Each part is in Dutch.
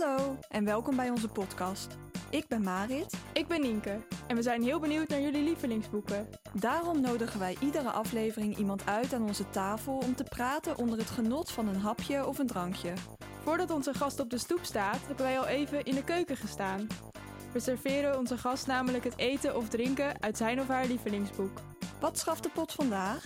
Hallo en welkom bij onze podcast. Ik ben Marit. Ik ben Nienke en we zijn heel benieuwd naar jullie lievelingsboeken. Daarom nodigen wij iedere aflevering iemand uit aan onze tafel om te praten onder het genot van een hapje of een drankje. Voordat onze gast op de stoep staat, hebben wij al even in de keuken gestaan. We serveren onze gast namelijk het eten of drinken uit zijn of haar lievelingsboek. Wat schaft de pot vandaag?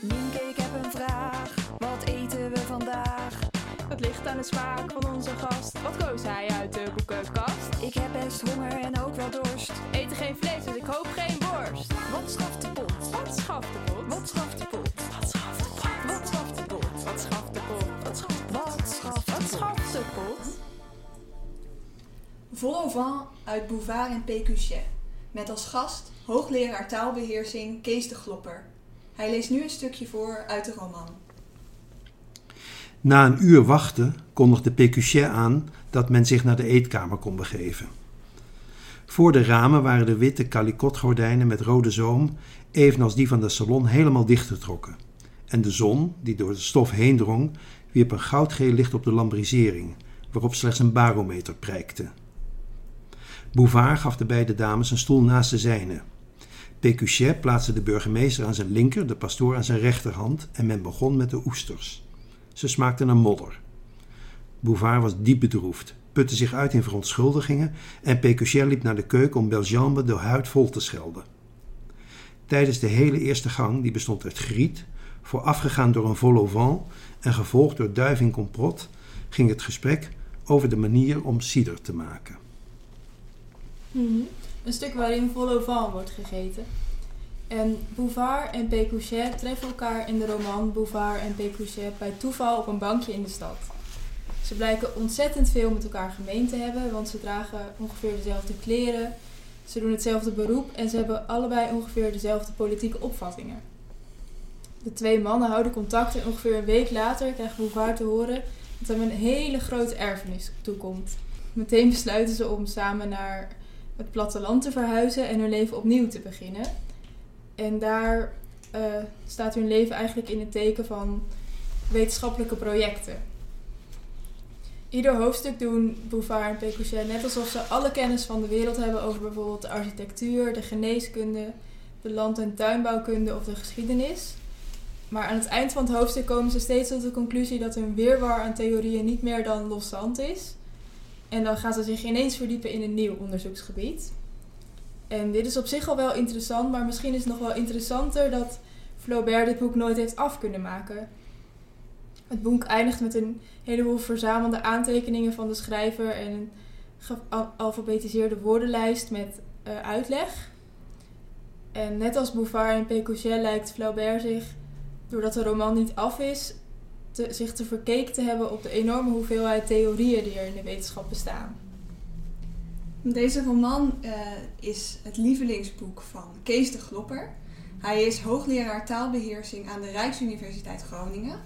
Nienke, ik heb een vraag. Wat eten we vandaag? Het ligt aan de smaak van onze gast. Wat koos hij uit de boekenkast? Ik heb best honger en ook wel dorst. Eten geen vlees, dus ik hoop geen worst. Wat schaft de pot? Wat schaft de pot? Wat schaft de pot? Wat schaft de pot? Wat schaft de pot? Wat schaft de pot? Wat schaft de pot? Wat schaft Wat schaft de pot? Vol au vent uit Bouvard en Pécuchet. Met als gast hoogleraar taalbeheersing Kees de Glopper. Hij leest nu een stukje voor uit de roman. Na een uur wachten kondigde Pécuchet aan dat men zich naar de eetkamer kon begeven. Voor de ramen waren de witte kalikotgordijnen met rode zoom, evenals die van de salon, helemaal dichtgetrokken. En de zon, die door de stof heen drong, wierp een goudgeel licht op de lambrisering, waarop slechts een barometer prijkte. Bouvard gaf de beide dames een stoel naast de zijne. Pécuchet plaatste de burgemeester aan zijn linker, de pastoor aan zijn rechterhand en men begon met de oesters. Ze smaakten naar modder. Bouvard was diep bedroefd, putte zich uit in verontschuldigingen en Pécuchet liep naar de keuken om Belgiambe de huid vol te schelden. Tijdens de hele eerste gang, die bestond uit griet, voorafgegaan door een vol en gevolgd door duif in ging het gesprek over de manier om cider te maken. Een stuk waarin vol wordt gegeten. En Bouvard en Pécuchet treffen elkaar in de roman Bouvard en Pécuchet bij toeval op een bankje in de stad. Ze blijken ontzettend veel met elkaar gemeen te hebben, want ze dragen ongeveer dezelfde kleren, ze doen hetzelfde beroep en ze hebben allebei ongeveer dezelfde politieke opvattingen. De twee mannen houden contact en ongeveer een week later krijgt Bouvard te horen dat hem een hele grote erfenis toekomt. Meteen besluiten ze om samen naar het platteland te verhuizen en hun leven opnieuw te beginnen. En daar eh, staat hun leven eigenlijk in het teken van wetenschappelijke projecten. Ieder hoofdstuk doen Bouvard en Pécuchet net alsof ze alle kennis van de wereld hebben over bijvoorbeeld de architectuur, de geneeskunde, de land- en tuinbouwkunde of de geschiedenis. Maar aan het eind van het hoofdstuk komen ze steeds tot de conclusie dat hun weerwar aan theorieën niet meer dan los zand is. En dan gaan ze zich ineens verdiepen in een nieuw onderzoeksgebied. En dit is op zich al wel interessant, maar misschien is het nog wel interessanter dat Flaubert dit boek nooit heeft af kunnen maken. Het boek eindigt met een heleboel verzamelde aantekeningen van de schrijver en een gealfabetiseerde woordenlijst met uh, uitleg. En net als Bouvard en Pécuchet lijkt Flaubert zich, doordat de roman niet af is, te, zich te verkeken te hebben op de enorme hoeveelheid theorieën die er in de wetenschap bestaan. Deze roman uh, is het lievelingsboek van Kees de Glopper. Hij is hoogleraar taalbeheersing aan de Rijksuniversiteit Groningen.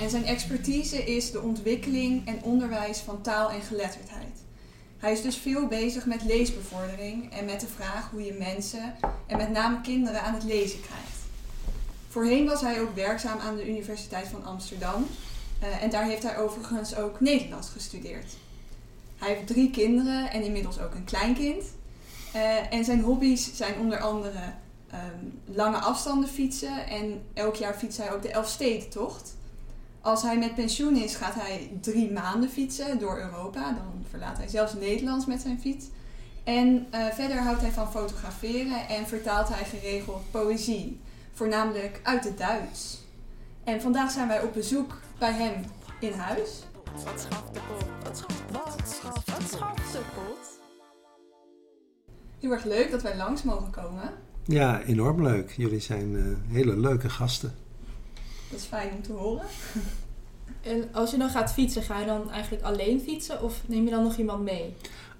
En zijn expertise is de ontwikkeling en onderwijs van taal en geletterdheid. Hij is dus veel bezig met leesbevordering en met de vraag hoe je mensen en met name kinderen aan het lezen krijgt. Voorheen was hij ook werkzaam aan de Universiteit van Amsterdam uh, en daar heeft hij overigens ook Nederlands gestudeerd. Hij heeft drie kinderen en inmiddels ook een kleinkind. Uh, en zijn hobby's zijn onder andere um, lange afstanden fietsen en elk jaar fietst hij ook de Elfstedentocht. Als hij met pensioen is, gaat hij drie maanden fietsen door Europa. Dan verlaat hij zelfs Nederlands met zijn fiets. En uh, verder houdt hij van fotograferen en vertaalt hij geregeld poëzie, voornamelijk uit het Duits. En vandaag zijn wij op bezoek bij hem in huis. Wat schaft de pot? Wat schaft de pot? Wat schaft Wat schaft de pot? Heel erg leuk dat wij langs mogen komen. Ja, enorm leuk. Jullie zijn uh, hele leuke gasten. Dat is fijn om te horen. En als je dan gaat fietsen, ga je dan eigenlijk alleen fietsen of neem je dan nog iemand mee?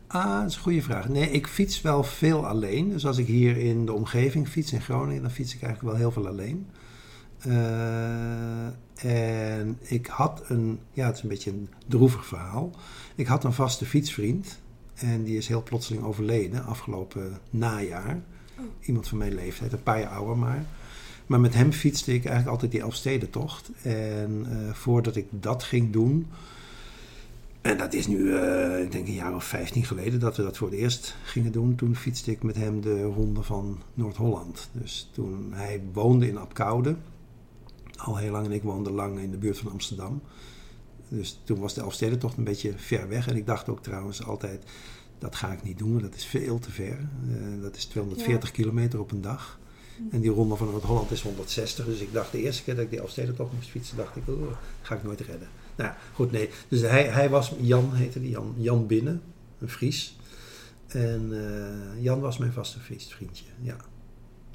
Ah, dat is een goede vraag. Nee, ik fiets wel veel alleen. Dus als ik hier in de omgeving fiets in Groningen, dan fiets ik eigenlijk wel heel veel alleen. Uh, en ik had een, ja, het is een beetje een droevig verhaal. Ik had een vaste fietsvriend en die is heel plotseling overleden afgelopen najaar. Oh. Iemand van mijn leeftijd, een paar jaar ouder maar. Maar met hem fietste ik eigenlijk altijd die Elfstedentocht. En uh, voordat ik dat ging doen, En dat is nu, eh, ik denk een jaar of 15 geleden dat we dat voor het eerst gingen doen. Toen fietste ik met hem de ronde van Noord-Holland. Dus toen hij woonde in Apkoude, al heel lang, en ik woonde lang in de buurt van Amsterdam. Dus toen was de Elfstedentocht een beetje ver weg. En ik dacht ook trouwens altijd, dat ga ik niet doen, dat is veel te ver. Eh, dat is 240 kilometer op een dag. En die ronde van Noord-Holland is 160. Dus ik dacht de eerste keer dat ik die Elfstedentocht moest fietsen, dacht ik, oh, ga ik nooit redden. Nou ja, goed, nee. Dus hij, hij was, Jan heette die, Jan, Jan Binnen, een Fries. En eh, Jan was mijn vaste vriendje, ja.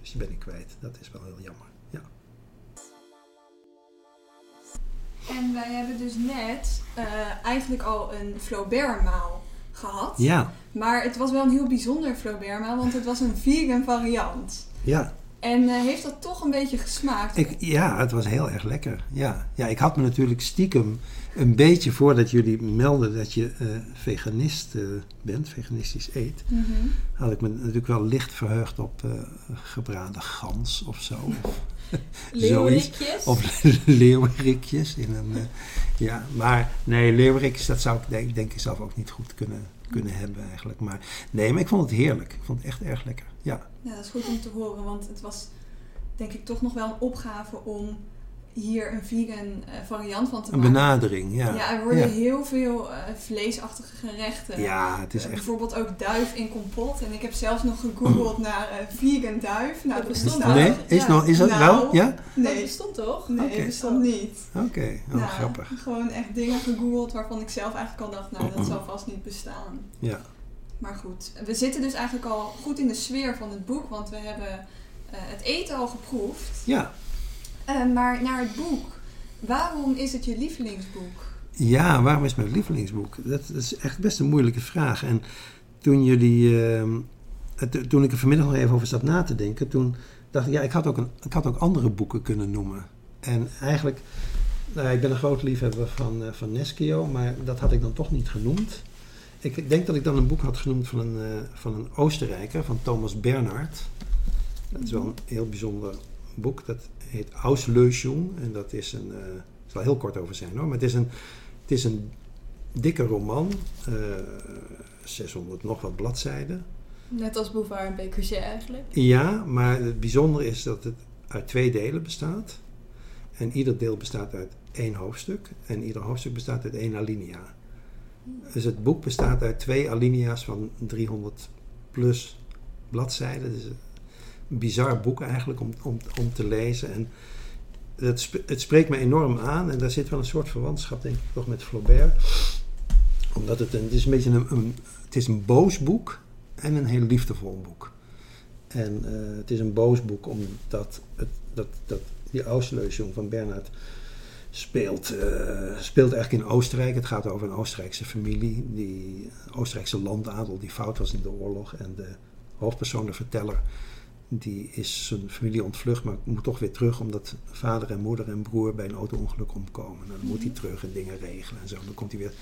Dus die ben ik kwijt. Dat is wel heel jammer, En wij hebben dus net eh, eigenlijk al een Flaubert-maal gehad. Ja, Maar het was wel een heel bijzonder Flaubert-maal, want het was een vegan variant. ja. En eh, heeft dat toch een beetje gesmaakt? Ik, ja, het was heel erg lekker. Ja. ja, ik had me natuurlijk stiekem een beetje voordat jullie melden dat je eh, veganist bent, veganistisch eet, Mhm. had ik me natuurlijk wel licht verheugd op gebraden gans of zo. Leeuwerikjes. Of leeuwerikjes. In een, eh, ja, maar nee, leeuwerikjes, dat zou ik denk, denk ik zelf ook niet goed kunnen, kunnen hebben eigenlijk. Maar nee, maar ik vond het heerlijk. Ik vond het echt erg lekker. Ja, Ja, dat is goed om te horen, want het was denk ik toch nog wel een opgave om hier een vegan eh, variant van te een maken. benadering. Ja, Ja, er worden ja. heel veel eh, vleesachtige gerechten. Ja, het is Eh, echt Bijvoorbeeld ook duif in kompot. En ik heb zelfs nog gegoogeld naar eh, vegan duif. Nou, Dat dat bestond Nee, Ja. is, nog, is dat Nou, wel? Ja? Dat Nee, bestond toch? nee Oké. bestond niet. Oké, oh, Nou, grappig. Gewoon echt dingen gegoogeld waarvan ik zelf eigenlijk al dacht, nou dat zal vast niet bestaan. Ja. Maar goed, we zitten dus eigenlijk al goed in de sfeer van het boek, want we hebben eh, het eten al geproefd. Ja. Eh, maar naar het boek. Waarom is het je lievelingsboek? ja, waarom is mijn lievelingsboek? Dat, is echt best een moeilijke vraag. En toen jullie, ehm, toen ik er vanmiddag nog even over zat na te denken, toen dacht ik, ja, ik had ook, een, ik had ook andere boeken kunnen noemen. En eigenlijk, nou, ik ben een groot liefhebber van, eh, van maar dat had ik dan toch niet genoemd. Ik denk dat ik dan een boek had genoemd van een, eh, van een Oostenrijker, van Thomas Bernhard. Dat is wel een heel bijzonder boek. Dat heet Auslöschung. En dat is een. eh ik zal heel kort over zijn hoor. Maar het is een, het is een dikke roman. eh 600 nog wat bladzijden. Net als Bouvard en Pécuchet eigenlijk. Ja, maar het bijzondere is dat het uit twee delen bestaat. En ieder deel bestaat uit één hoofdstuk. En ieder hoofdstuk bestaat uit één alinea. Dus het boek bestaat uit twee alinea's van 300 plus bladzijden. Dus bizar boek eigenlijk om, om, om te lezen. En het, het spreekt me enorm aan. En daar zit wel een soort verwantschap, denk ik, toch met Flaubert. Omdat het een, het is een beetje een, het is een boos boek en een heel liefdevol boek. En eh, het is een boos boek omdat het, dat, dat, die Auslöschung van Bernhard speelt, eh, speelt eigenlijk in Oostenrijk. Het gaat over een Oostenrijkse familie, die Oostenrijkse landadel die fout was in de oorlog. En de hoofdpersoon, de verteller, die is zijn familie ontvlucht, maar moet toch weer terug omdat vader en moeder en broer bij een auto-ongeluk omkomen. Dan moet hij terug en dingen regelen en zo. Dan komt hij weer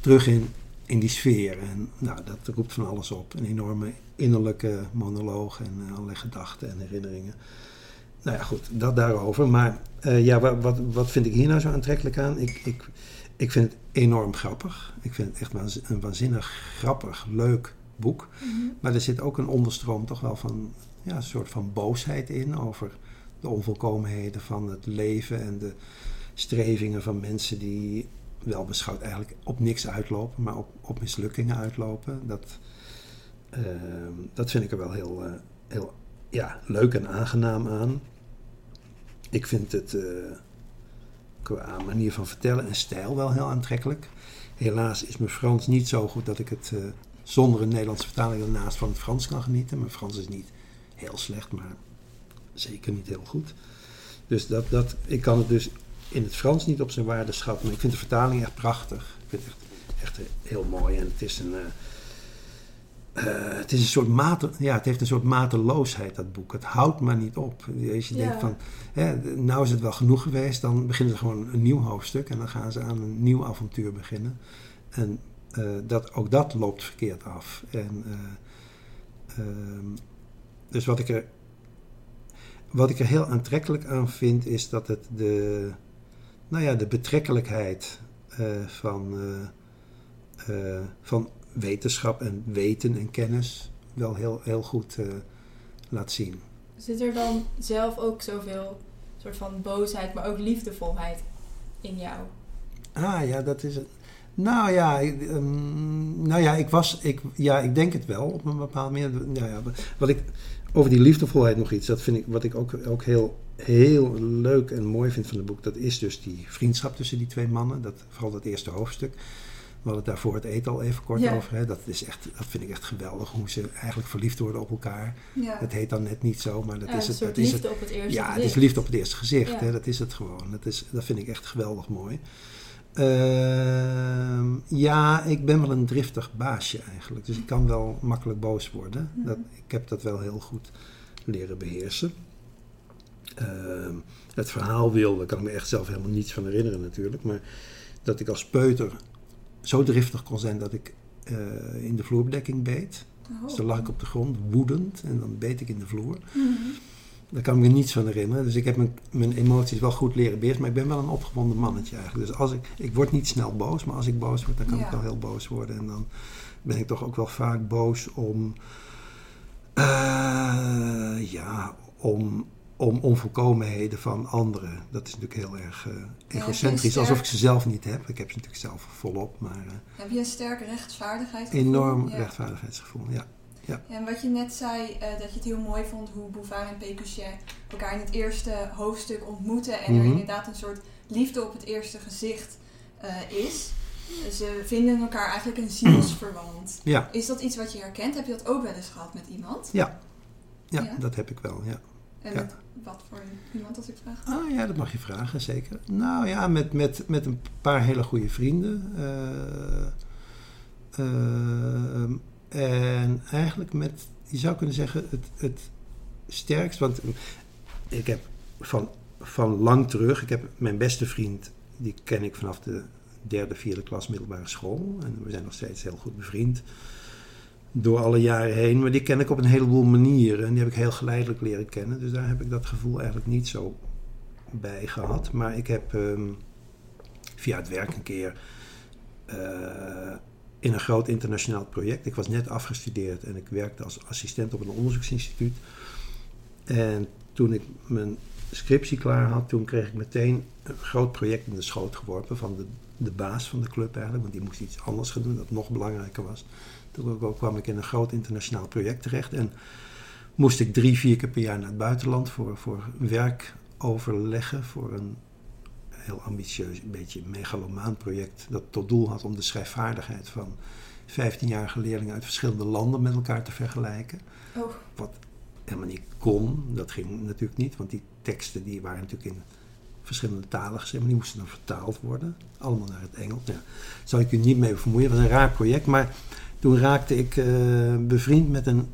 terug in, in die sfeer. En nou, dat roept van alles op. Een enorme innerlijke monoloog en eh, allerlei gedachten en herinneringen. Nou ja, goed, dat daarover. Maar eh, ja, wa- wat, wat vind ik hier nou zo aantrekkelijk aan? Ik, ik, ik vind het enorm grappig. Ik vind het echt een waanzinnig grappig, leuk boek. Maar er zit ook een onderstroom toch wel van ja, een soort van boosheid in over de onvolkomenheden van het leven en de strevingen van mensen die wel beschouwd eigenlijk op niks uitlopen, maar op, op mislukkingen uitlopen. Dat, ehm, dat vind ik er wel heel, eh, heel ja, leuk en aangenaam aan. Ik vind het eh, qua manier van vertellen en stijl wel heel aantrekkelijk. Helaas is mijn Frans niet zo goed dat ik het eh, zonder een Nederlandse vertaling ernaast van het Frans kan genieten. Mijn Frans is niet heel slecht, maar zeker niet heel goed. Dus dat, dat, ik kan het dus in het Frans niet op zijn waarde schatten. Maar ik vind de vertaling echt prachtig. Ik vind het echt, echt heel mooi. En het is een. eh, eh, het is een soort mate, ja, het heeft een soort mateloosheid, dat boek. Het houdt maar niet op. Als je Ja. denkt van, hè, nou is het wel genoeg geweest, dan beginnen ze gewoon een nieuw hoofdstuk en dan gaan ze aan een nieuw avontuur beginnen. En eh, dat, ook dat loopt verkeerd af. En, eh, ehm, dus wat ik, er, wat ik er heel aantrekkelijk aan vind, is dat het de, nou ja, de betrekkelijkheid eh, van, eh, eh, van wetenschap en weten en kennis wel heel, heel goed laat zien. Zit er dan zelf ook zoveel soort van boosheid, maar ook liefdevolheid in jou? Ah ja, dat is het. Nou ja, ik, ehm, nou ja, ik was, ik, ja, ik denk het wel op een bepaalde manier. Nou ja, wat ik over die liefdevolheid nog iets, dat vind ik wat ik ook, ook heel, heel leuk en mooi vind van het boek. Dat is dus die vriendschap tussen die twee mannen. Dat, vooral dat eerste hoofdstuk. We hadden het daarvoor het eten al even kort Ja. over. Hè. Dat, is echt, dat vind ik echt geweldig hoe ze eigenlijk verliefd worden op elkaar. Ja. Het heet dan net niet zo, maar dat Ja, is het. Dat is liefde het. op het eerste Ja, het is liefde op het eerste gezicht. Hè? Dat is het gewoon. Dat, is, dat vind ik echt geweldig mooi. Ehm, ja, ik ben wel een driftig baasje eigenlijk. Dus ik kan wel makkelijk boos worden. Mhm. Dat, ik heb dat wel heel goed leren beheersen. Ehm, het verhaal wil, daar kan ik me echt zelf helemaal niets van herinneren natuurlijk. Maar dat ik als peuter zo driftig kon zijn dat ik eh, in de vloerbedekking beet. Oh. Dus dan lag ik op de grond, woedend, en dan beet ik in de vloer. Mhm. Daar kan ik me niets van herinneren. Dus ik heb mijn, mijn emoties wel goed leren beheersen. Maar ik ben wel een opgewonden mannetje eigenlijk. Dus als ik, ik word niet snel boos. Maar als ik boos word, dan kan Ja. ik wel heel boos worden. En dan ben ik toch ook wel vaak boos om... eh, ja, om, om onvolkomenheden van anderen. Dat is natuurlijk heel erg eh, egocentrisch. Alsof ik ze zelf niet heb. Ik heb ze natuurlijk zelf volop. Maar eh, Heb je een sterk rechtvaardigheid? enorm Ja. rechtvaardigheidsgevoel. Ja. En wat je net zei, eh, dat je het heel mooi vond hoe Bouvard en Pécuchet elkaar in het eerste hoofdstuk ontmoeten. En er Mhm. inderdaad een soort liefde op het eerste gezicht eh, is. Ze vinden elkaar eigenlijk een zielsverwant. Ja. Is dat iets wat je herkent? Heb je dat ook wel eens gehad met iemand? Ja. Ja, Ja? dat heb ik wel. Ja. En Ja. met wat voor iemand als ik vraag? Ah ja, dat mag je vragen, zeker. Nou ja, met, met, met een paar hele goede vrienden. Ehm, en eigenlijk met, je zou kunnen zeggen, het, het sterkst. Want ik heb van, van lang terug, ik heb mijn beste vriend, die ken ik vanaf de derde, vierde klas middelbare school. En we zijn nog steeds heel goed bevriend. Door alle jaren heen. Maar die ken ik op een heleboel manieren. En die heb ik heel geleidelijk leren kennen. Dus daar heb ik dat gevoel eigenlijk niet zo bij gehad. Maar ik heb ehm, via het werk een keer eh, in een groot internationaal project. Ik was net afgestudeerd en ik werkte als assistent op een onderzoeksinstituut. En toen ik mijn scriptie klaar had, toen kreeg ik meteen een groot project in de schoot geworpen van de, de baas van de club eigenlijk. Want die moest iets anders gaan doen dat nog belangrijker was. Toen kwam ik in een groot internationaal project terecht. En moest ik drie, vier keer per jaar naar het buitenland voor, voor werk overleggen. Voor een heel ambitieus, een beetje megalomaan project. Dat tot doel had om de schrijfvaardigheid van 15-jarige leerlingen uit verschillende landen met elkaar te vergelijken. Oh, Wat helemaal niet kon, dat ging natuurlijk niet. Want die teksten die waren natuurlijk in verschillende talen geschreven. Maar die moesten dan vertaald worden. Allemaal naar het Engels. Ja, daar zou ik u niet mee bemoeien. Het was een raar project. Maar toen raakte ik eh, bevriend met een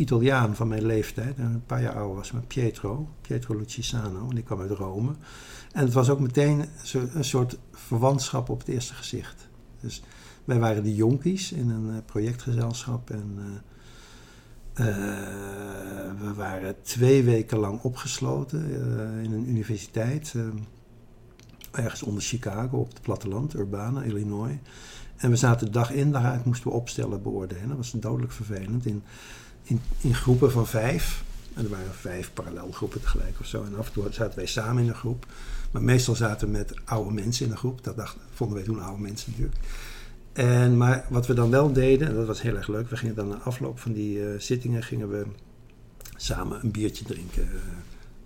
Italiaan van mijn leeftijd, en een paar jaar ouder was, maar Pietro, Pietro Lucisano, en die kwam uit Rome. En het was ook meteen een soort verwantschap op het eerste gezicht. Dus wij waren de jonkies in een eh, projectgezelschap en eh, eh, we waren twee weken lang opgesloten in een universiteit, ergens onder Chicago op het platteland, Urbana, Illinois. En we zaten dag in, dag uit, moesten we opstellen beoordelen. Dat was dodelijk vervelend. In, in, in groepen van vijf. En er waren vijf parallelgroepen tegelijk of zo. En af en toe zaten wij samen in een groep. Maar meestal zaten we met oude mensen in een groep. Dat vonden wij toen oude mensen natuurlijk. En, maar wat we dan wel deden, en dat was heel erg leuk. We gingen dan na afloop van die eh, zittingen gingen we samen een biertje drinken eh,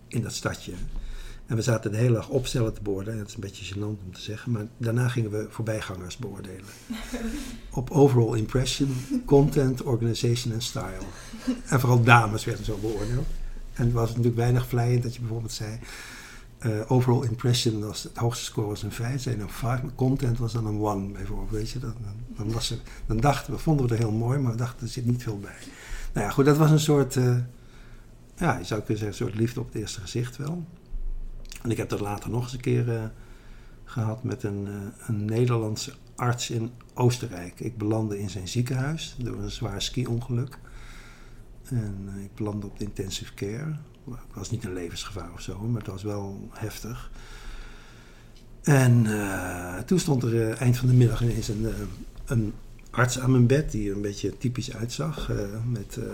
in dat stadje. En we zaten de hele dag opstellen te beoordelen. Dat is een beetje gênant om te zeggen. Maar daarna gingen we voorbijgangers beoordelen. Op overall impression, content, organization en style. En vooral dames werden zo beoordeeld. En het was natuurlijk weinig vlijend dat je bijvoorbeeld zei... eh, overall impression was het hoogste score was een 5, zei je een 5, maar content was dan een 1 bijvoorbeeld. Weet je, dan, dan, was er, dan dachten we, vonden we het heel mooi, maar we dachten er zit niet veel bij. Nou ja, goed, dat was een soort, eh, ja, je zou kunnen zeggen, een soort liefde op het eerste gezicht wel. En ik heb dat later nog eens een keer eh, gehad met een, eh, een Nederlandse arts in Oostenrijk. Ik belandde in zijn ziekenhuis door een zwaar ski-ongeluk. En eh, ik belandde op de intensive care. Het was niet een levensgevaar of zo, maar het was wel heftig. En toen stond er eind van de middag ineens een, een arts aan mijn bed die er een beetje typisch uitzag. met uh,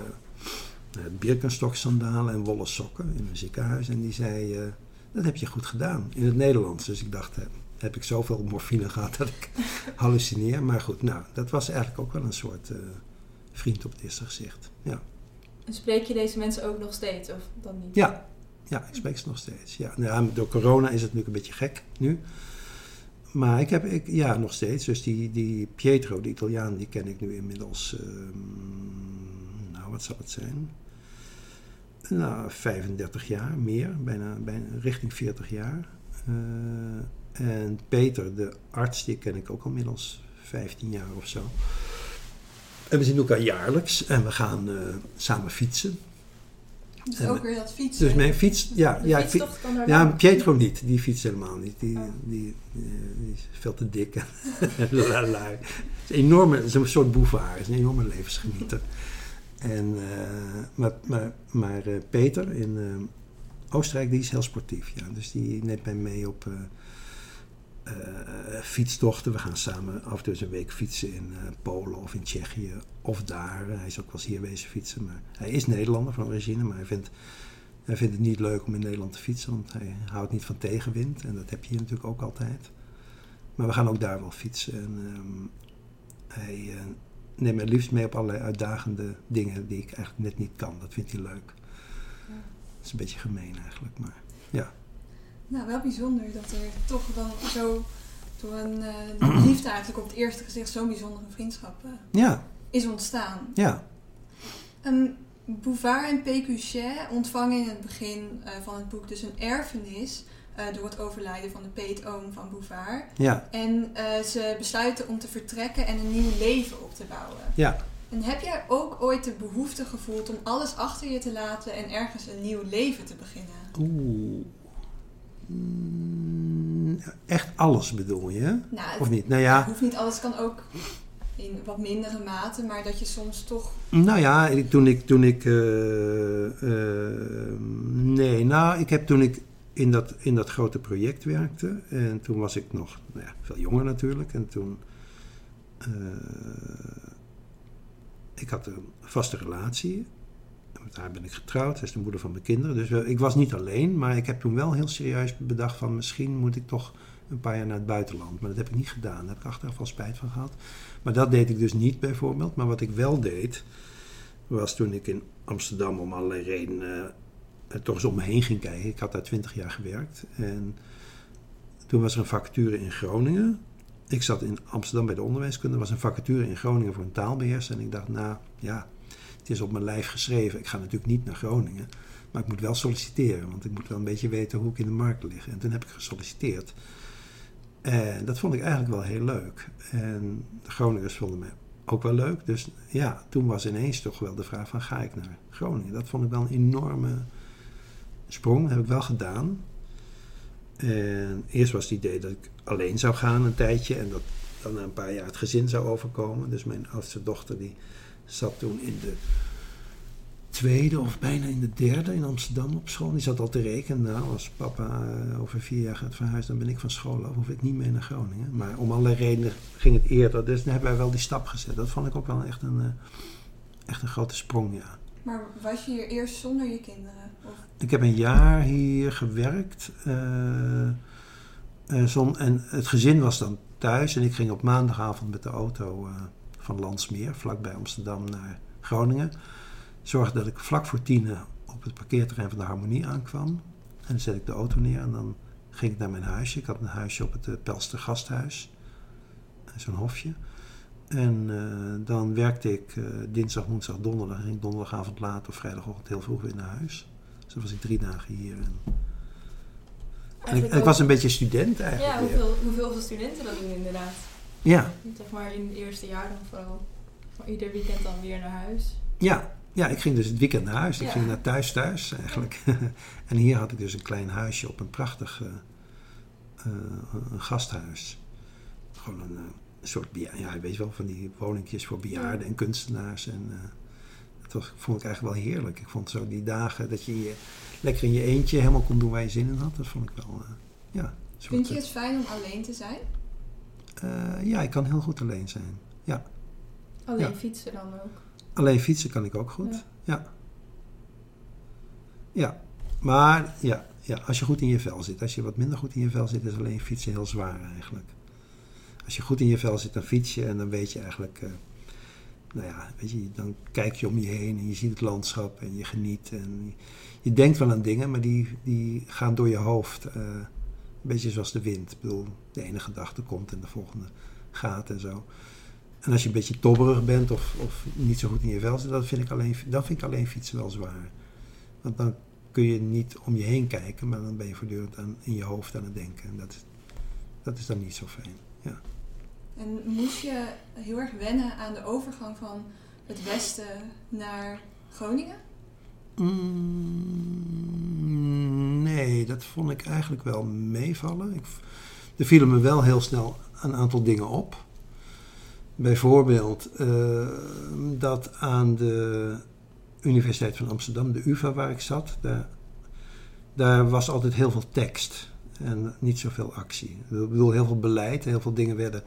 Birkenstock sandalen en wollen sokken in een ziekenhuis. En die zei, dat heb je goed gedaan in het Nederlands. Dus ik dacht, heb ik zoveel morfine gehad dat ik hallucineer. Maar goed, nou, dat was eigenlijk ook wel een soort uh, vriend op het eerste gezicht. Ja. En spreek je deze mensen ook nog steeds, of dan niet? Ja, ja ik spreek ze nog steeds. Ja. Nou, door corona is het natuurlijk een beetje gek nu. Maar ik heb, ik, ja, nog steeds. Dus die, die Pietro, de Italiaan, die ken ik nu inmiddels, uh, nou, wat zal het zijn? Nou, 35 jaar, meer, bijna, bijna richting 40 jaar. Uh, en Peter, de arts, die ken ik ook al inmiddels 15 jaar of zo. En we zien elkaar jaarlijks en we gaan uh, samen fietsen. Dus en ook weer dat fietsen. Dus mijn fiets, ja, De ja, ik fietstocht fiets, ja Pietro niet, die fietst helemaal niet. Die, Oh. die, die, die is veel te dik en lui. Het is een enorme, het is een soort boevaar, is een enorme levensgenieter. En, eh, maar maar, eh, Peter in eh, Oostenrijk, die is heel sportief. Ja. Dus die neemt mij mee op fietstochten. We gaan samen af en toe eens een week fietsen in Polen of in Tsjechië of daar. Hij is ook wel eens hier wezen fietsen. Maar hij is Nederlander van origine, maar hij vindt, hij vindt het niet leuk om in Nederland te fietsen. Want hij houdt niet van tegenwind. En dat heb je natuurlijk ook altijd. Maar we gaan ook daar wel fietsen. En ehm, hij neemt mij liefst mee op allerlei uitdagende dingen die ik eigenlijk net niet kan. Dat vindt hij leuk. Dat is een beetje gemeen eigenlijk, maar ja. Nou, wel bijzonder dat er toch dan zo door een eh, liefde eigenlijk op het eerste gezicht zo'n bijzondere vriendschap eh, Ja, is ontstaan. ja. Um, Bouvard en Pécuchet ontvangen in het begin eh, van het boek dus een erfenis eh, door het overlijden van de peetoom van Bouvard. Ja, En eh, ze besluiten om te vertrekken en een nieuw leven op te bouwen. ja. En heb jij ook ooit de behoefte gevoeld om alles achter je te laten en ergens een nieuw leven te beginnen? Oeh. Mm, Echt alles bedoel je? Nou, Of niet? Nou het ja, hoeft niet alles, kan ook in wat mindere mate, maar dat je soms toch. nou ja, toen ik, toen ik, eh, nee, nou, ik heb toen ik in dat, in dat grote project werkte. En toen was ik nog, nou ja, veel jonger natuurlijk. En toen, eh, ik had een vaste relatie, met haar ben ik getrouwd, zij is de moeder van mijn kinderen, dus ik was niet alleen, maar ik heb toen wel heel serieus bedacht van misschien moet ik toch een paar jaar naar het buitenland, maar dat heb ik niet gedaan, daar heb ik achteraf wel spijt van gehad. Maar dat deed ik dus niet bijvoorbeeld. Maar wat ik wel deed, was toen ik in Amsterdam om allerlei redenen toch eens om me heen ging kijken. Ik had daar twintig jaar gewerkt. En toen was er een vacature in Groningen. Ik zat in Amsterdam bij de onderwijskunde. Er was een vacature in Groningen voor een taalbeheerser. En ik dacht, nou ja, het is op mijn lijf geschreven. Ik ga natuurlijk niet naar Groningen. Maar ik moet wel solliciteren. Want ik moet wel een beetje weten hoe ik in de markt lig. En toen heb ik gesolliciteerd. En dat vond ik eigenlijk wel heel leuk. En de Groningers vonden mij ook wel leuk. Dus ja, toen was ineens toch wel de vraag van ga ik naar Groningen? Dat vond ik wel een enorme sprong. Heb ik wel gedaan. En eerst was het idee dat ik alleen zou gaan een tijdje. En dat dan na een paar jaar het gezin zou overkomen. Dus mijn oudste dochter die zat toen in de tweede of bijna in de derde in Amsterdam op school. Die zat al te rekenen. Nou, als papa eh, over vier jaar gaat verhuizen, dan ben ik van school af. Hoef ik niet meer naar Groningen. Maar om allerlei redenen ging het eerder. Dus dan hebben wij wel die stap gezet. Dat vond ik ook wel echt een, eh, echt een grote sprong, ja. Maar was je hier eerst zonder je kinderen? Ik heb een jaar hier gewerkt. eh, eh, zon, en het gezin was dan thuis. En ik ging op maandagavond met de auto eh, van Landsmeer, vlakbij Amsterdam, naar Groningen. Zorgde dat ik vlak voor tien op het parkeerterrein van de Harmonie aankwam. En dan zet ik de auto neer en dan ging ik naar mijn huisje. Ik had een huisje op het Pelster Gasthuis. Eh, Zo'n hofje. En eh, dan werkte ik eh, dinsdag, woensdag, donderdag. En ging donderdagavond laat of vrijdagochtend heel vroeg weer naar huis. Dus was ik drie dagen hier. En, en ik, ik was een beetje student eigenlijk. Ja, hoeveel, hoeveel studenten dat doen inderdaad. Ja, Zeg maar in het eerste jaar dan vooral. Maar ieder weekend dan weer naar huis. ja, ja, ik ging dus het weekend naar huis. Ik Ja. ging naar thuis thuis eigenlijk. en hier had ik dus een klein huisje op een prachtig eh, eh, een gasthuis. Gewoon een, eh, soort, ja, weet je wel, van die woningjes voor bejaarden en kunstenaars. En dat was, vond ik eigenlijk wel heerlijk. Ik vond zo die dagen dat je je lekker in je eentje helemaal kon doen waar je zin in had. Dat vond ik wel, eh, ja. soort, vind je het fijn om alleen te zijn? Eh, ja, ik kan heel goed alleen zijn. Alleen Ja. fietsen dan ook. Alleen fietsen kan ik ook goed. Ja. Ja. Ja. Maar ja, ja, als je goed in je vel zit. Als je wat minder goed in je vel zit, is alleen fietsen heel zwaar eigenlijk. Als je goed in je vel zit, dan fiets je en dan weet je eigenlijk... eh, nou ja, weet je, dan kijk je om je heen en je ziet het landschap en je geniet. En je denkt wel aan dingen, maar die, die gaan door je hoofd. eh, een beetje zoals de wind. Ik bedoel, de ene gedachte komt en de volgende gaat en zo. En als je een beetje tobberig bent of, of niet zo goed in je vel zit, dan vind, ik alleen, dan vind ik alleen fietsen wel zwaar. Want dan kun je niet om je heen kijken, maar dan ben je voortdurend aan, in je hoofd aan het denken. En dat, dat is dan niet zo fijn. En moest je heel erg wennen aan de overgang van het westen naar Groningen? Mm, nee, dat vond ik eigenlijk wel meevallen. Ik, er vielen me wel heel snel een aantal dingen op. Bijvoorbeeld eh, dat aan de Universiteit van Amsterdam, de UvA waar ik zat, daar, daar was altijd heel veel tekst en niet zoveel actie. Ik bedoel, heel veel beleid, heel veel dingen werden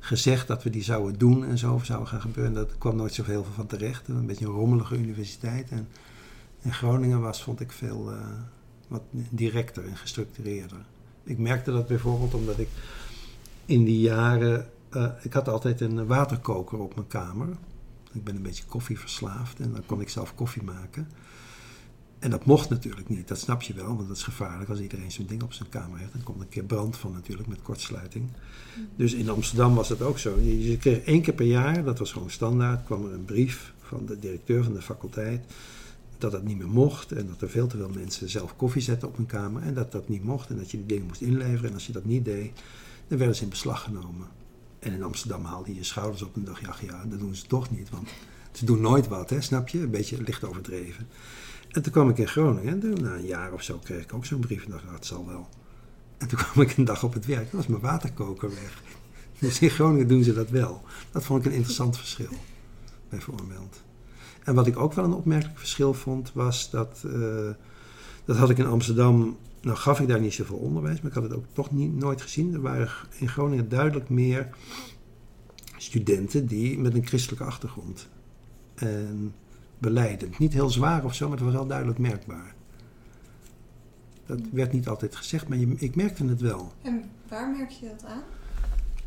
gezegd dat we die zouden doen en zo, zouden gaan gebeuren. Dat kwam nooit zoveel van terecht. Een beetje een rommelige universiteit. En in Groningen was, vond ik, veel eh, wat directer en gestructureerder. Ik merkte dat bijvoorbeeld omdat ik in die jaren... eh, ik had altijd een waterkoker op mijn kamer. Ik ben een beetje koffieverslaafd en dan kon ik zelf koffie maken. En dat mocht natuurlijk niet, dat snap je wel, want dat is gevaarlijk als iedereen zo'n ding op zijn kamer heeft. Dan komt er een keer brand van natuurlijk met kortsluiting. Dus in Amsterdam was het ook zo. Je kreeg één keer per jaar, dat was gewoon standaard, kwam er een brief van de directeur van de faculteit dat dat niet meer mocht en dat er veel te veel mensen zelf koffie zetten op hun kamer en dat dat niet mocht en dat je die dingen moest inleveren en als je dat niet deed, dan werden ze in beslag genomen. En in Amsterdam haalde je je schouders op en dacht je, ach ja, dat doen ze toch niet, want ze doen nooit wat, hè, snap je? Een beetje licht overdreven. En toen kwam ik in Groningen na een jaar of zo kreeg ik ook zo'n brief en dacht, nou, het zal wel. En toen kwam ik een dag op het werk, toen was mijn waterkoker weg. Dus in Groningen doen ze dat wel. Dat vond ik een interessant verschil, bijvoorbeeld. En wat ik ook wel een opmerkelijk verschil vond, was dat, eh, dat had ik in Amsterdam, nou gaf ik daar niet zoveel onderwijs, maar ik had het ook toch niet, nooit gezien. Er waren in Groningen duidelijk meer studenten die met een christelijke achtergrond. En beleidend. Niet heel zwaar of zo, maar het was wel duidelijk merkbaar. Dat werd niet altijd gezegd, maar je, ik merkte het wel. En waar merk je dat aan?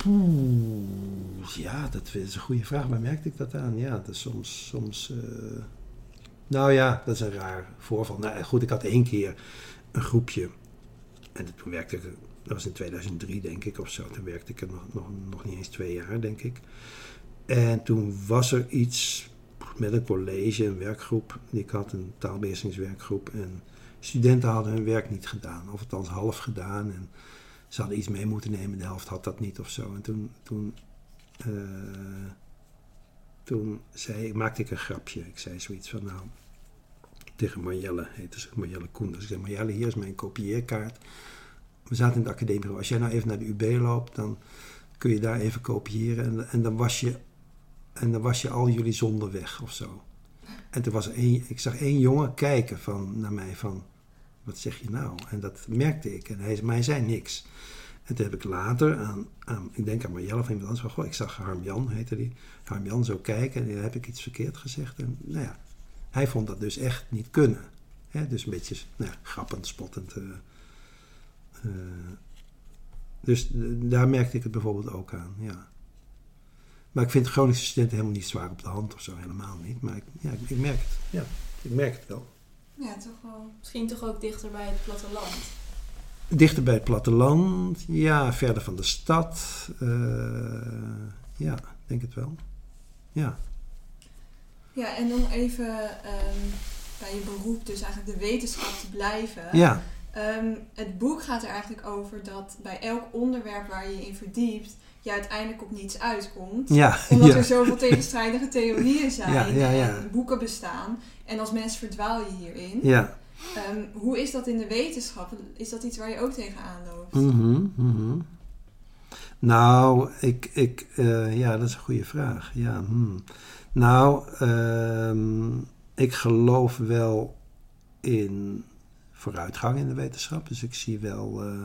Oeh, ja, dat is een goede vraag. Waar merkte ik dat aan? Ja, dat is soms. soms eh, Nou ja, dat is een raar voorval. Nou goed, ik had één keer een groepje. En toen werkte ik. Dat was in 2003, denk ik, of zo. Toen werkte ik er nog, nog, nog niet eens twee jaar, denk ik. En toen was er iets met een college, een werkgroep. Ik had een taalbeheersingswerkgroep. En studenten hadden hun werk niet gedaan, of althans half gedaan. En ze hadden iets mee moeten nemen, de helft had dat niet of zo. En toen, toen, eh, toen zei, maakte ik een grapje. Ik zei zoiets van, nou, tegen Marjelle, heette ze, Marjelle Koenders. Ik zei, Marjelle, hier is mijn kopieerkaart. We zaten in de academie. Als jij nou even naar de UB loopt, dan kun je daar even kopiëren. En, en, dan, was je, en dan was je al jullie zonde weg of zo. En toen was één, ik zag één jongen kijken van, naar mij van, wat zeg je nou? En dat merkte ik. En hij, maar hij zei niks. En toen heb ik later aan, aan ik denk aan Marjelle of iemand anders, van, goh, ik zag Harm-Jan, heette die, Harm-Jan zo kijken en dan heb ik iets verkeerd gezegd. En nou ja, hij vond dat dus echt niet kunnen. Dus een beetje nou ja, grappend, spottend. eh, eh. dus eh, daar merkte ik het bijvoorbeeld ook aan, ja. Maar ik vind Groningse studenten helemaal niet zwaar op de hand of zo, helemaal niet. Maar ik, ja, ik, ik merk het, ja, ik merk het wel. Ja, toch wel. Misschien toch ook dichter bij het platteland. Dichter bij het platteland, ja, verder van de stad. eh, ja, ik denk het wel. Ja. Ja, en om even ehm, bij je beroep, dus eigenlijk de wetenschap te blijven. Ja, Ehm, het boek gaat er eigenlijk over dat bij elk onderwerp waar je je in verdiept, je uiteindelijk op niets uitkomt. ja, Omdat ja. er zoveel tegenstrijdige theorieën zijn ja. en boeken bestaan. En als mens verdwaal je hierin. ja. Ehm, hoe is dat in de wetenschap? Is dat iets waar je ook tegenaan loopt? Mhm, mhm. Nou, ik, ik, eh, ja, dat is een goede vraag. Ja, hmm. Nou, ehm, ik geloof wel in vooruitgang in de wetenschap. Dus ik zie wel, eh,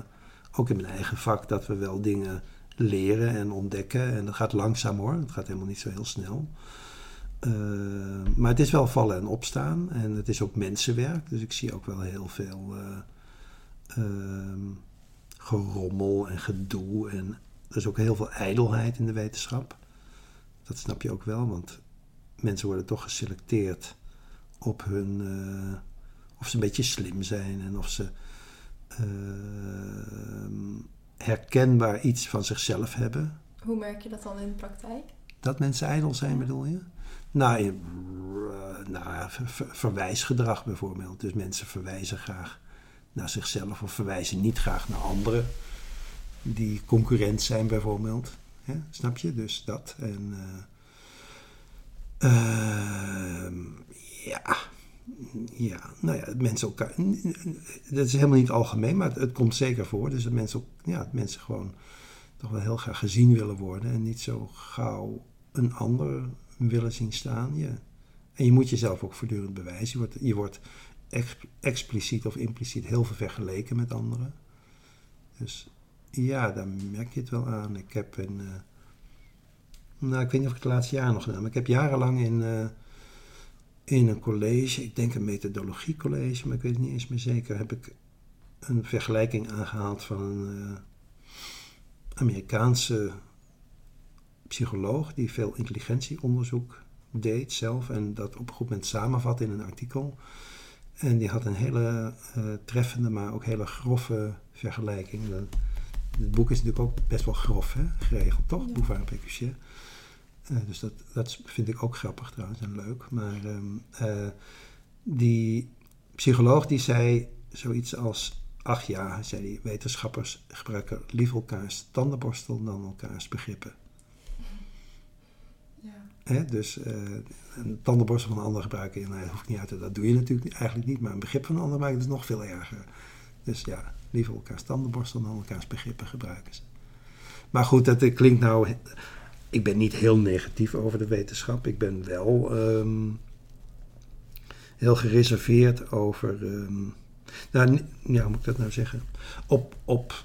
ook in mijn eigen vak, dat we wel dingen leren en ontdekken. En dat gaat langzaam hoor, het gaat helemaal niet zo heel snel. Eh, maar het is wel vallen en opstaan en het is ook mensenwerk. Dus ik zie ook wel heel veel uh, gerommel en gedoe. En er is ook heel veel ijdelheid in de wetenschap. Dat snap je ook wel, want mensen worden toch geselecteerd op hun. Uh, of ze een beetje slim zijn en of ze herkenbaar iets van zichzelf hebben. Hoe merk je dat dan in de praktijk? Dat mensen ijdel zijn, bedoel je? Nou, uh, nou verwijsgedrag bijvoorbeeld. Dus mensen verwijzen graag naar zichzelf of verwijzen niet graag naar anderen die concurrent zijn bijvoorbeeld. Snap je? Dus dat. En uh, ja, ja, nou ja, mensen elkaar. Dat is helemaal niet algemeen, maar het, komt zeker voor. Dus dat mensen, ja, mensen gewoon toch wel heel graag gezien willen worden en niet zo gauw een ander willen zien staan. Ja. En je moet jezelf ook voortdurend bewijzen. Je wordt, je wordt expliciet of impliciet heel veel vergeleken met anderen. Dus ja, daar merk je het wel aan. Ik heb een. Uh, nou, ik weet niet of ik het laatste jaar nog gedaan, maar ik heb jarenlang in. Uh, in een college, ik denk een methodologiecollege, maar ik weet het niet eens meer zeker, heb ik een vergelijking aangehaald van een uh, Amerikaanse psycholoog die veel intelligentieonderzoek deed zelf en dat op een goed moment samenvat in een artikel. En die had een hele uh, treffende, maar ook hele grove vergelijking. het boek is natuurlijk ook best wel grof hè? geregeld, toch? Ja. Bouvard en Pécuchet. Uh, dus dat, dat vind ik ook grappig trouwens en leuk. Maar um, uh, die psycholoog die zei zoiets als... Ach ja, zei die, wetenschappers gebruiken liever elkaars tandenborstel dan elkaars begrippen. Hè? Dus uh, een tandenborstel van een ander gebruiken, nou, dat hoeft niet uit. Dat doe je natuurlijk eigenlijk niet. Maar een begrip van een ander maakt het nog veel erger. Dus ja, liever elkaars tandenborstel dan elkaars begrippen gebruiken ze. Maar goed, dat klinkt nou ik ben niet heel negatief over de wetenschap. Ik ben wel um, heel gereserveerd over. Um, nou, ja, hoe moet ik dat nou zeggen? Op, op,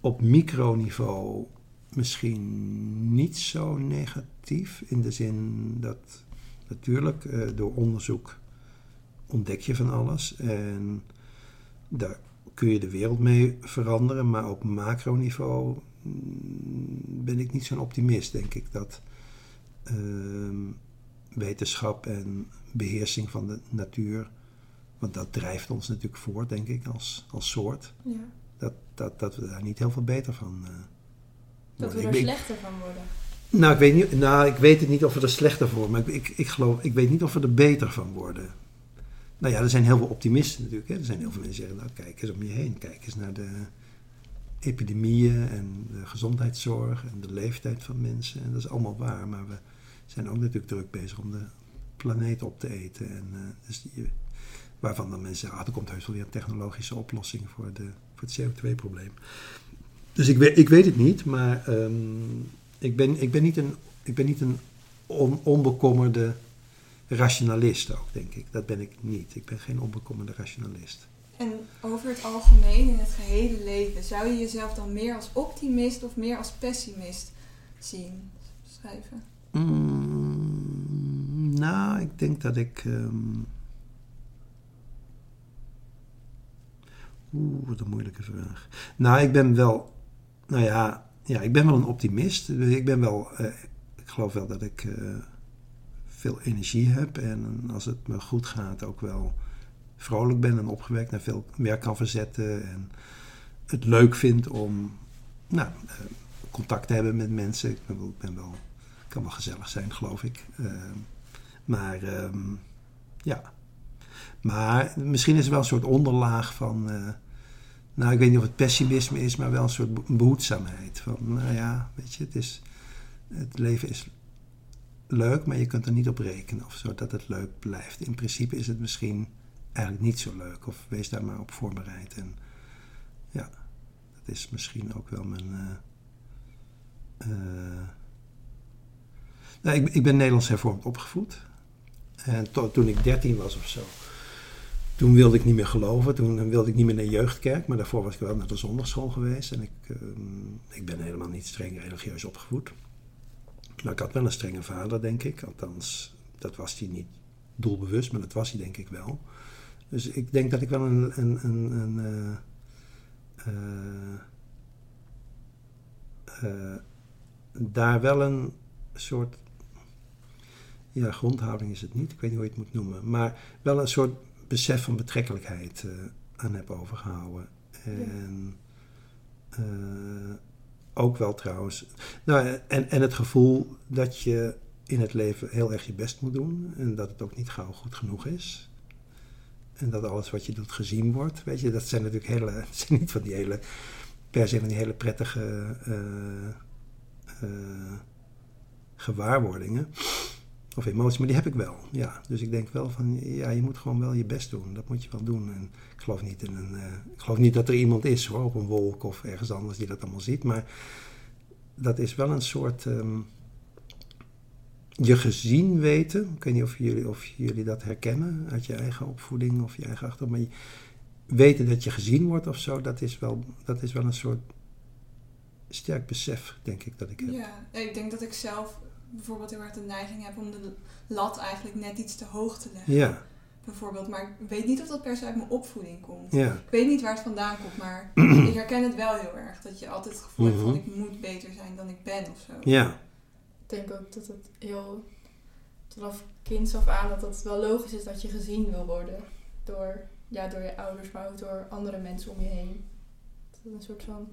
op microniveau misschien niet zo negatief. In de zin dat natuurlijk uh, door onderzoek ontdek je van alles. En daar kun je de wereld mee veranderen. Maar op macroniveau ben ik niet zo'n optimist, denk ik, dat uh, wetenschap en beheersing van de natuur, want dat drijft ons natuurlijk voort, denk ik, als, als soort, ja. dat, dat, dat we daar niet heel veel beter van uh, Dat we er slechter van worden. Nou ik, weet niet, nou, ik weet het niet of we er slechter voor maar ik, ik, ik, geloof, ik weet niet of we er beter van worden. Nou ja, er zijn heel veel optimisten natuurlijk. Hè. Er zijn heel veel mensen die zeggen, nou kijk eens om je heen. Kijk eens naar de, epidemieën en de gezondheidszorg en de leeftijd van mensen. En dat is allemaal waar, maar we zijn ook natuurlijk druk bezig om de planeet op te eten. En, uh, dus waarvan dan mensen zeggen, ah, er komt heus wel weer een technologische oplossing voor, de, voor het CO2-probleem. Dus ik weet, ik weet het niet, maar um, ik, ben, ik ben niet een, ik ben niet een on, onbekommerde rationalist ook, denk ik. Dat ben ik niet. Ik ben geen onbekommerde rationalist. En over het algemeen, in het gehele leven, zou je jezelf dan meer als optimist of meer als pessimist zien? Schrijven? Mm, nou, ik denk dat ik. Um... Oeh, wat een moeilijke vraag. Nou, ik ben wel. Nou ja, ja ik ben wel een optimist. Ik ben wel. Uh, ik geloof wel dat ik uh, veel energie heb. En als het me goed gaat, ook wel vrolijk ben en opgewekt en veel werk kan verzetten. En het leuk vind om nou, uh, contact te hebben met mensen. Ik ben, ben wel, kan wel gezellig zijn, geloof ik. Uh, maar um, ja. Maar misschien is er wel een soort onderlaag van. Uh, nou, ik weet niet of het pessimisme is, maar wel een soort behoedzaamheid. Van, nou ja, weet je, het, is, het leven is leuk, maar je kunt er niet op rekenen of zo dat het leuk blijft. In principe is het misschien eigenlijk niet zo leuk. Of wees daar maar op voorbereid. En ja, dat is misschien ook wel mijn. Uh, uh, nou, ik, ik ben Nederlands hervormd opgevoed. En to, toen ik dertien was of zo, toen wilde ik niet meer geloven. Toen wilde ik niet meer naar jeugdkerk. Maar daarvoor was ik wel naar de zondagschool geweest. En ik, ehm, ik ben helemaal niet streng religieus opgevoed. Maar ik had wel een strenge vader, denk ik. Althans, dat was hij niet doelbewust, maar dat was hij denk ik wel. Dus ik denk dat ik wel een, een, een, een eh, eh, eh, daar wel een soort ja, grondhouding is het niet, ik weet niet hoe je het moet noemen, maar wel een soort besef van betrekkelijkheid aan heb overgehouden. En ook wel trouwens. Nou, en, en het gevoel dat je in het leven heel erg je best moet doen en dat het ook niet gauw goed genoeg is. En dat alles wat je doet gezien wordt. Weet je, dat zijn natuurlijk hele, zijn niet van die hele, per se van die hele prettige uh, uh, gewaarwordingen of emoties, maar die heb ik wel. Ja, dus ik denk wel van, ja, je moet gewoon wel je best doen. Dat moet je wel doen. En ik geloof niet in een, uh, ik geloof niet dat er iemand is hoor, op een wolk of ergens anders die dat allemaal ziet, maar dat is wel een soort um, je gezien weten. Ik weet niet of jullie, of jullie dat herkennen uit je eigen opvoeding of je eigen achtergrond. Maar weten dat je gezien wordt of zo, dat is wel, dat is wel een soort sterk besef, denk ik, dat ik heb. Ja, ik denk dat ik zelf bijvoorbeeld heel erg de neiging heb om de lat eigenlijk net iets te hoog te leggen. Ja. Bijvoorbeeld, maar ik weet niet of dat per se uit mijn opvoeding komt. Ja. Ik weet niet waar het vandaan komt, maar ik herken het wel heel erg. Dat je altijd het gevoel hebt van Mhm. ik moet beter zijn dan ik ben of zo. Ja, denk ook dat het heel vanaf kinds af aan dat het wel logisch is dat je gezien wil worden door, ja, door je ouders, maar ook door andere mensen om je heen. Dat het een soort van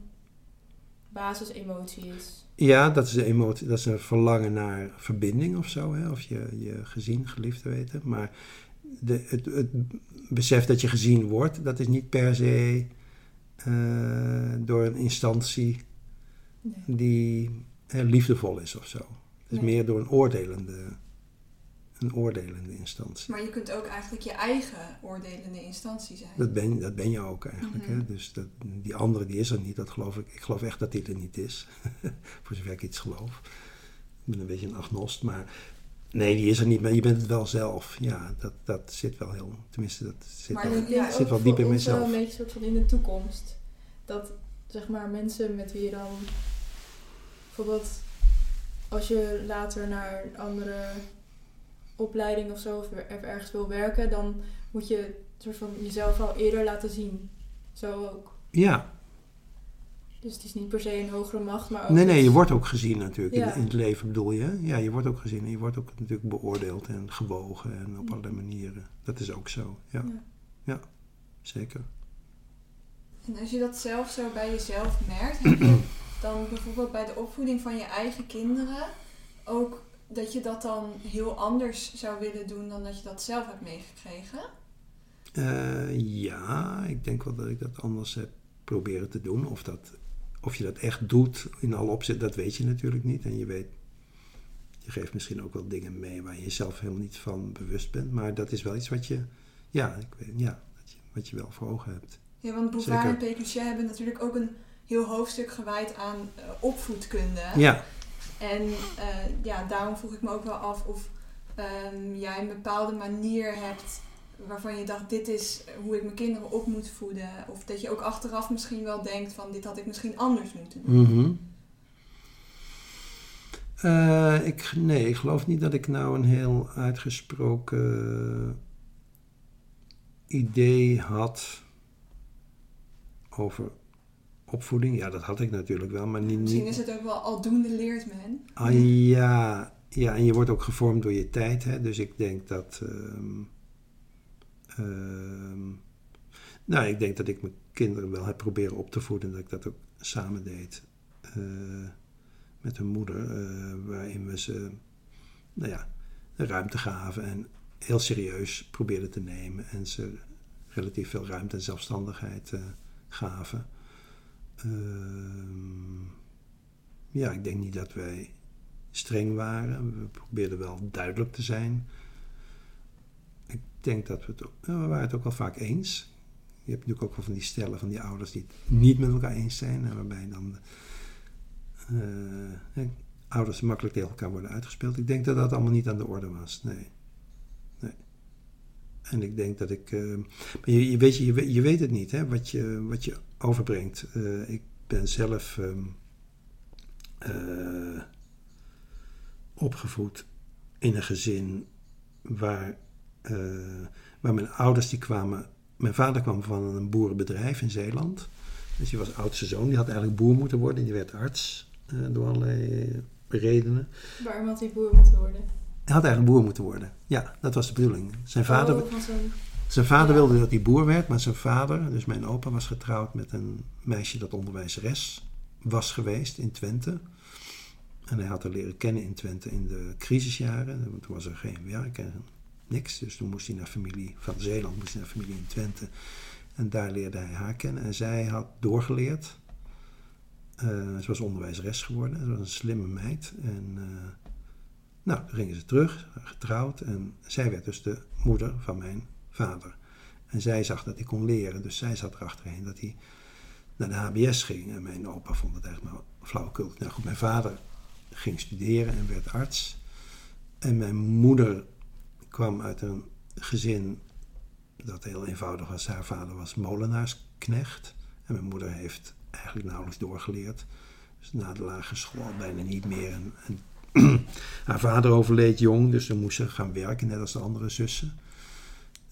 basisemotie is. ja dat is de emotie, dat is een verlangen naar verbinding of zo. Hè? Of je, je gezien, geliefd te weten. Maar de, het, het besef dat je gezien wordt, dat is niet per se eh, door een instantie Nee. die hè, liefdevol is of zo. Het is Nee. meer door een oordelende, een oordelende instantie. Maar je kunt ook eigenlijk je eigen oordelende instantie zijn. Dat ben, dat ben je ook eigenlijk. Mhm. hè? Dus dat, die andere die is er niet, dat geloof ik. Ik geloof echt dat die er niet is. Voor zover ik iets geloof. Ik ben een beetje een agnost, maar nee, die is er niet. Maar je bent het wel zelf. Ja, dat, dat zit wel heel. Tenminste, dat zit Maar wel. Ja, zit ook wel diep in ons wel mezelf. een beetje soort van in de toekomst. Dat zeg maar mensen met wie je dan bijvoorbeeld als je later naar een andere opleiding of zo of er- ergens wil werken, dan moet je soort van jezelf al eerder laten zien. Zo ook. Ja, Dus het is niet per se een hogere macht, maar ook nee, nee, je wordt ook gezien natuurlijk. Ja. In, in het leven bedoel je. hè? Ja, je wordt ook gezien. En je wordt ook natuurlijk beoordeeld en gewogen en op allerlei manieren. Dat is ook zo. Ja, Ja. zeker. En als je dat zelf zo bij jezelf merkt, heb je dan bijvoorbeeld bij de opvoeding van je eigen kinderen ook dat je dat dan heel anders zou willen doen dan dat je dat zelf hebt meegekregen? Eh, ja, ik denk wel dat ik dat anders heb proberen te doen. Of, dat, of je dat echt doet in alle opzet, dat weet je natuurlijk niet. En je weet, je geeft misschien ook wel dingen mee waar je jezelf helemaal niet van bewust bent. Maar dat is wel iets wat je, ja, ik weet, ja dat je, wat je wel voor ogen hebt. Ja, want Bouvard en Pécuchet hebben natuurlijk ook een heel hoofdstuk gewijd aan eh, opvoedkunde. Ja, En eh, ja, daarom vroeg ik me ook wel af of ehm, jij een bepaalde manier hebt waarvan je dacht, dit is hoe ik mijn kinderen op moet voeden. Of dat je ook achteraf misschien wel denkt van, dit had ik misschien anders moeten doen. Mhm. Eh, ik, nee, ik geloof niet dat ik nou een heel uitgesproken idee had over opvoeding. Ja, dat had ik natuurlijk wel, maar niet... Misschien is het ook wel aldoende leert men. ah, ja, ja, en je wordt ook gevormd door je tijd. Hè? Dus ik denk dat... ehm, ehm, nou, ik denk dat ik mijn kinderen wel heb proberen op te voeden. Dat ik dat ook samen deed. eh, met hun moeder. eh, waarin we ze, nou ja, de ruimte gaven. En heel serieus probeerden te nemen. En ze relatief veel ruimte en zelfstandigheid eh, gaven. Ehm, ja, ik denk niet dat wij streng waren. We probeerden wel duidelijk te zijn. Ik denk dat we het ook, nou, we waren het ook wel vaak eens. Je hebt natuurlijk ook wel van die stellen van die ouders die het niet met elkaar eens zijn. En waarbij dan eh, hè, ouders makkelijk tegen elkaar worden uitgespeeld. Ik denk dat dat allemaal niet aan de orde was. Nee. En ik denk dat ik. eh, je, weet, je, je weet- het niet, hè, wat je, wat je overbrengt. Eh, ik ben zelf ehm, eh, opgevoed in een gezin waar, waar mijn ouders die kwamen. Mijn vader kwam van een boerenbedrijf in Zeeland. Dus die was oudste zoon. Die had eigenlijk boer moeten worden. Die werd arts door allerlei redenen. Waarom had hij boer moeten worden? Hij had eigenlijk boer moeten worden. Ja, dat was de bedoeling. Zijn vader, Oh, zijn vader Ja. wilde dat hij boer werd, maar zijn vader, dus mijn opa, was getrouwd met een meisje dat onderwijzeres was geweest in Twente. En hij had haar leren kennen in Twente in de crisisjaren. Toen was er geen werk en niks. Dus toen moest hij naar familie van Zeeland, moest hij naar familie in Twente. En daar leerde hij haar kennen. En zij had doorgeleerd. Eh, ze was onderwijzeres geworden. Ze was een slimme meid. En eh, nou, toen gingen ze terug, getrouwd. En zij werd dus de moeder van mijn vader. En zij zag dat hij kon leren. Dus zij zat erachterheen dat hij naar de HBS ging. En mijn opa vond het eigenlijk maar flauwekul. Nou goed, mijn vader ging studeren en werd arts. En mijn moeder kwam uit een gezin dat heel eenvoudig was. Haar vader was molenaarsknecht. En mijn moeder heeft eigenlijk nauwelijks doorgeleerd. Dus na de lagere school bijna niet meer. En, en haar vader overleed jong, dus toen moest ze gaan werken, net als de andere zussen.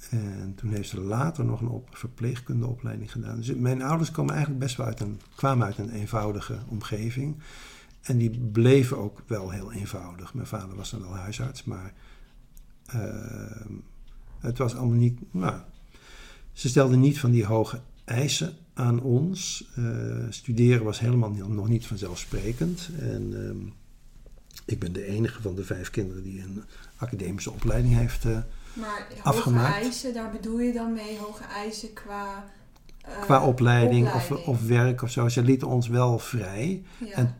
En toen heeft ze later nog een op, verpleegkundeopleiding gedaan. Dus mijn ouders kwamen eigenlijk best wel uit een, kwamen uit een eenvoudige omgeving. En die bleven ook wel heel eenvoudig. Mijn vader was dan wel huisarts, maar eh, het was allemaal niet. Nou, ze stelden niet van die hoge eisen aan ons. Eh, studeren was helemaal nog niet vanzelfsprekend. En ehm, ik ben de enige van de vijf kinderen die een academische opleiding heeft. eh, Maar hoge Afgemaakt. eisen, daar bedoel je dan mee hoge eisen qua... eh, qua opleiding, Of, opleiding. of werk of zo. Ze lieten ons wel vrij. Ja. en-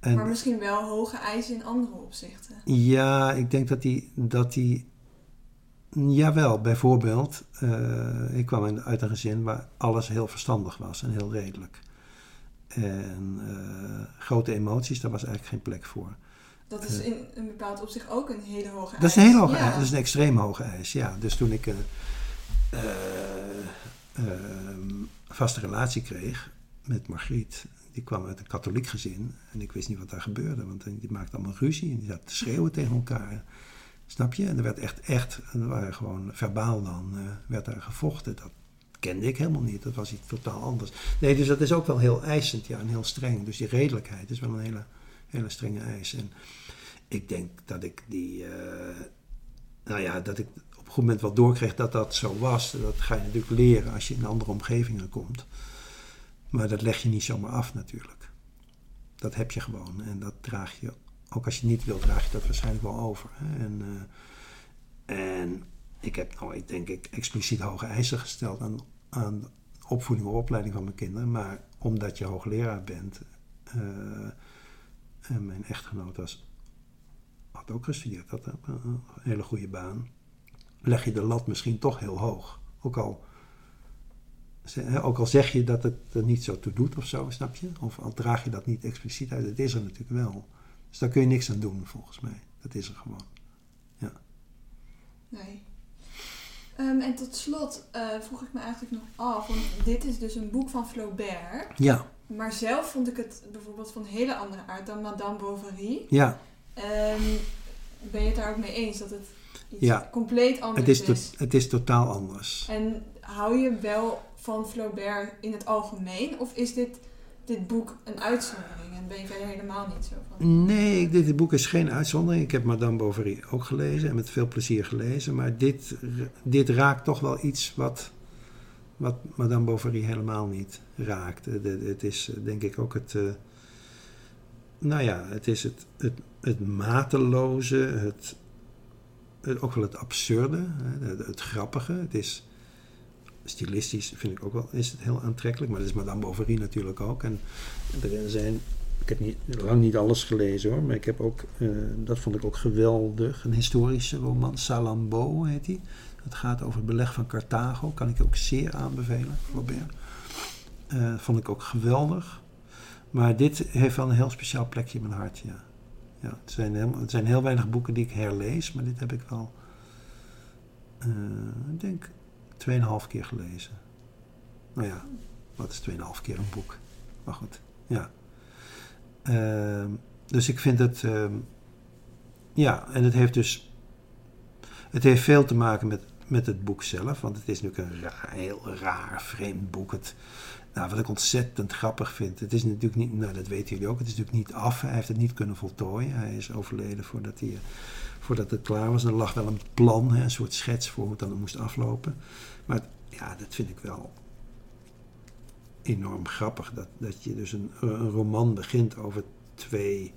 En maar misschien wel hoge eisen in andere opzichten. Ja, ik denk dat die, dat die jawel, bijvoorbeeld, eh, ik kwam uit een gezin waar alles heel verstandig was en heel redelijk. En eh, grote emoties, daar was eigenlijk geen plek voor. Dat is in een bepaald opzicht ook een hele hoge eis. Dat is een hele hoge ja. eis, dat is een extreem hoge eis, ja. Dus toen ik een eh, ehm, vaste relatie kreeg met Margriet, die kwam uit een katholiek gezin en ik wist niet wat daar gebeurde, want die maakte allemaal ruzie en die zaten te schreeuwen tegen elkaar. Snap je? En er werd echt, echt, er waren gewoon verbaal dan, eh, werd daar gevochten. Dat kende ik helemaal niet, dat was iets totaal anders. Nee, dus dat is ook wel heel eisend, ja, en heel streng. Dus die redelijkheid is wel een hele, hele strenge eis. En ik denk dat ik die, eh, nou ja, dat ik op een goed moment wel doorkreeg dat dat zo was. Dat ga je natuurlijk leren als je in andere omgevingen komt. Maar dat leg je niet zomaar af natuurlijk. Dat heb je gewoon en dat draag je, ook als je het niet wil, draag je dat waarschijnlijk wel over. Hè? En, eh, en ik heb ik denk ik, expliciet hoge eisen gesteld aan, opvoeding of opleiding van mijn kinderen. Maar omdat je hoogleraar bent, eh, en mijn echtgenoot was, had ook gestudeerd, had een, hele goede baan, leg je de lat misschien toch heel hoog. Ook al, ook al zeg je dat het er niet zo toe doet of zo, snap je? Of al draag je dat niet expliciet uit, het is er natuurlijk wel. Dus daar kun je niks aan doen, volgens mij. Dat is er gewoon. Nee. Ehm, en tot slot eh, vroeg ik me eigenlijk nog af, want dit is dus een boek van Flaubert. Ja, Maar zelf vond ik het bijvoorbeeld van hele andere aard dan Madame Bovary. ja. Ehm, ben je het daar ook mee eens dat het iets Ja. compleet anders Het is, het is totaal anders. En hou je wel van Flaubert in het algemeen? Of is dit, dit boek een uitzondering en ben je verder helemaal niet zo van? Nee, dit, boek is geen uitzondering. Ik heb Madame Bovary ook gelezen en met veel plezier gelezen. Maar dit, dit raakt toch wel iets wat, wat Madame Bovary helemaal niet raakt. Het is eh, denk ik ook het... eh, nou ja, het is het, het, het mateloze, het, ook wel het absurde, het, het grappige. Het is stilistisch, vind ik ook wel, is het heel aantrekkelijk. Maar dat is Madame Bovary natuurlijk ook. En er zijn ik heb niet, lang niet alles gelezen hoor, maar ik heb ook, eh, dat vond ik ook geweldig, een historische roman, Salambo heet die. Het gaat over het beleg van Carthago, kan ik ook zeer aanbevelen, Flaubert. Eh vond ik ook geweldig. Maar dit heeft wel een heel speciaal plekje in mijn hart, ja. ja het, zijn heel, het zijn heel weinig boeken die ik herlees, maar dit heb ik wel eh, ik denk, 2,5 keer gelezen. Nou ja, wat is 2,5 keer een boek? Maar goed, ja. Ehm, dus ik vind het, ehm, ja, en het heeft dus, het heeft veel te maken met, met het boek zelf, want het is natuurlijk een heel raar, vreemd boek. Het, nou, wat ik ontzettend grappig vind, het is natuurlijk niet, nou dat weten jullie ook, het is natuurlijk niet af. Hij heeft het niet kunnen voltooien. Hij is overleden voordat, hij, voordat het klaar was. Er lag wel een plan, een soort schets voor hoe het dan moest aflopen. Maar ja, dat vind ik wel enorm grappig. Dat, dat je dus een, een roman begint over twee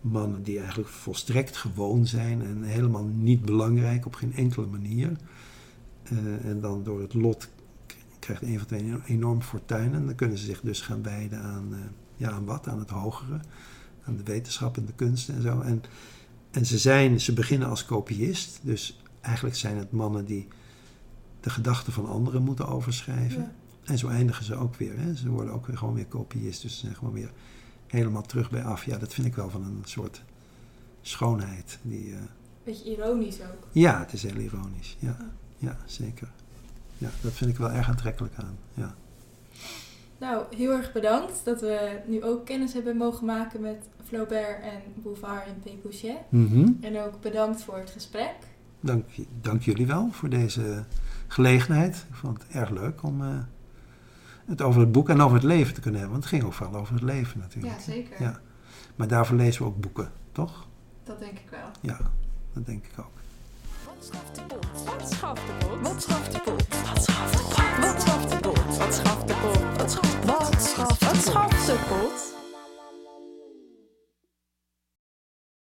mannen die eigenlijk volstrekt gewoon zijn en helemaal niet belangrijk op geen enkele manier. Uh, en dan door het lot krijgt een van twee een enorm fortuin. En dan kunnen ze zich dus gaan wijden aan, uh, ja, aan wat? Aan het hogere. Aan de wetenschap en de kunsten en zo. En, en ze, zijn, ze beginnen als kopiist. Dus eigenlijk zijn het mannen die de gedachten van anderen moeten overschrijven. Ja. En zo eindigen ze ook weer. Hè. Ze worden ook weer gewoon weer kopiist. Dus ze zijn gewoon weer helemaal terug bij af. Ja, dat vind ik wel van een soort schoonheid. Die, uh... Beetje ironisch ook. Ja, het is heel ironisch. Ja, ja zeker. Ja, dat vind ik wel erg aantrekkelijk aan. Ja. Nou, heel erg bedankt dat we nu ook kennis hebben mogen maken met Flaubert en Bouvard en. Mm -hmm. En ook bedankt voor het gesprek. Dank, dank jullie wel voor deze gelegenheid. Ik vond het erg leuk om uh, het over het boek en over het leven te kunnen hebben. Want het ging ook vooral over het leven natuurlijk. Ja, zeker. Ja. Maar daarvoor lezen we ook boeken, toch? Dat denk ik wel. Ja, dat denk ik ook. Wat schaft de pot? Wat schaft de pot? Wat schaft de pot? Wat schaft de pot? Wat schaft de pot? Wat schaft de pot? Wat schaft de pot? Wat schaft de pot?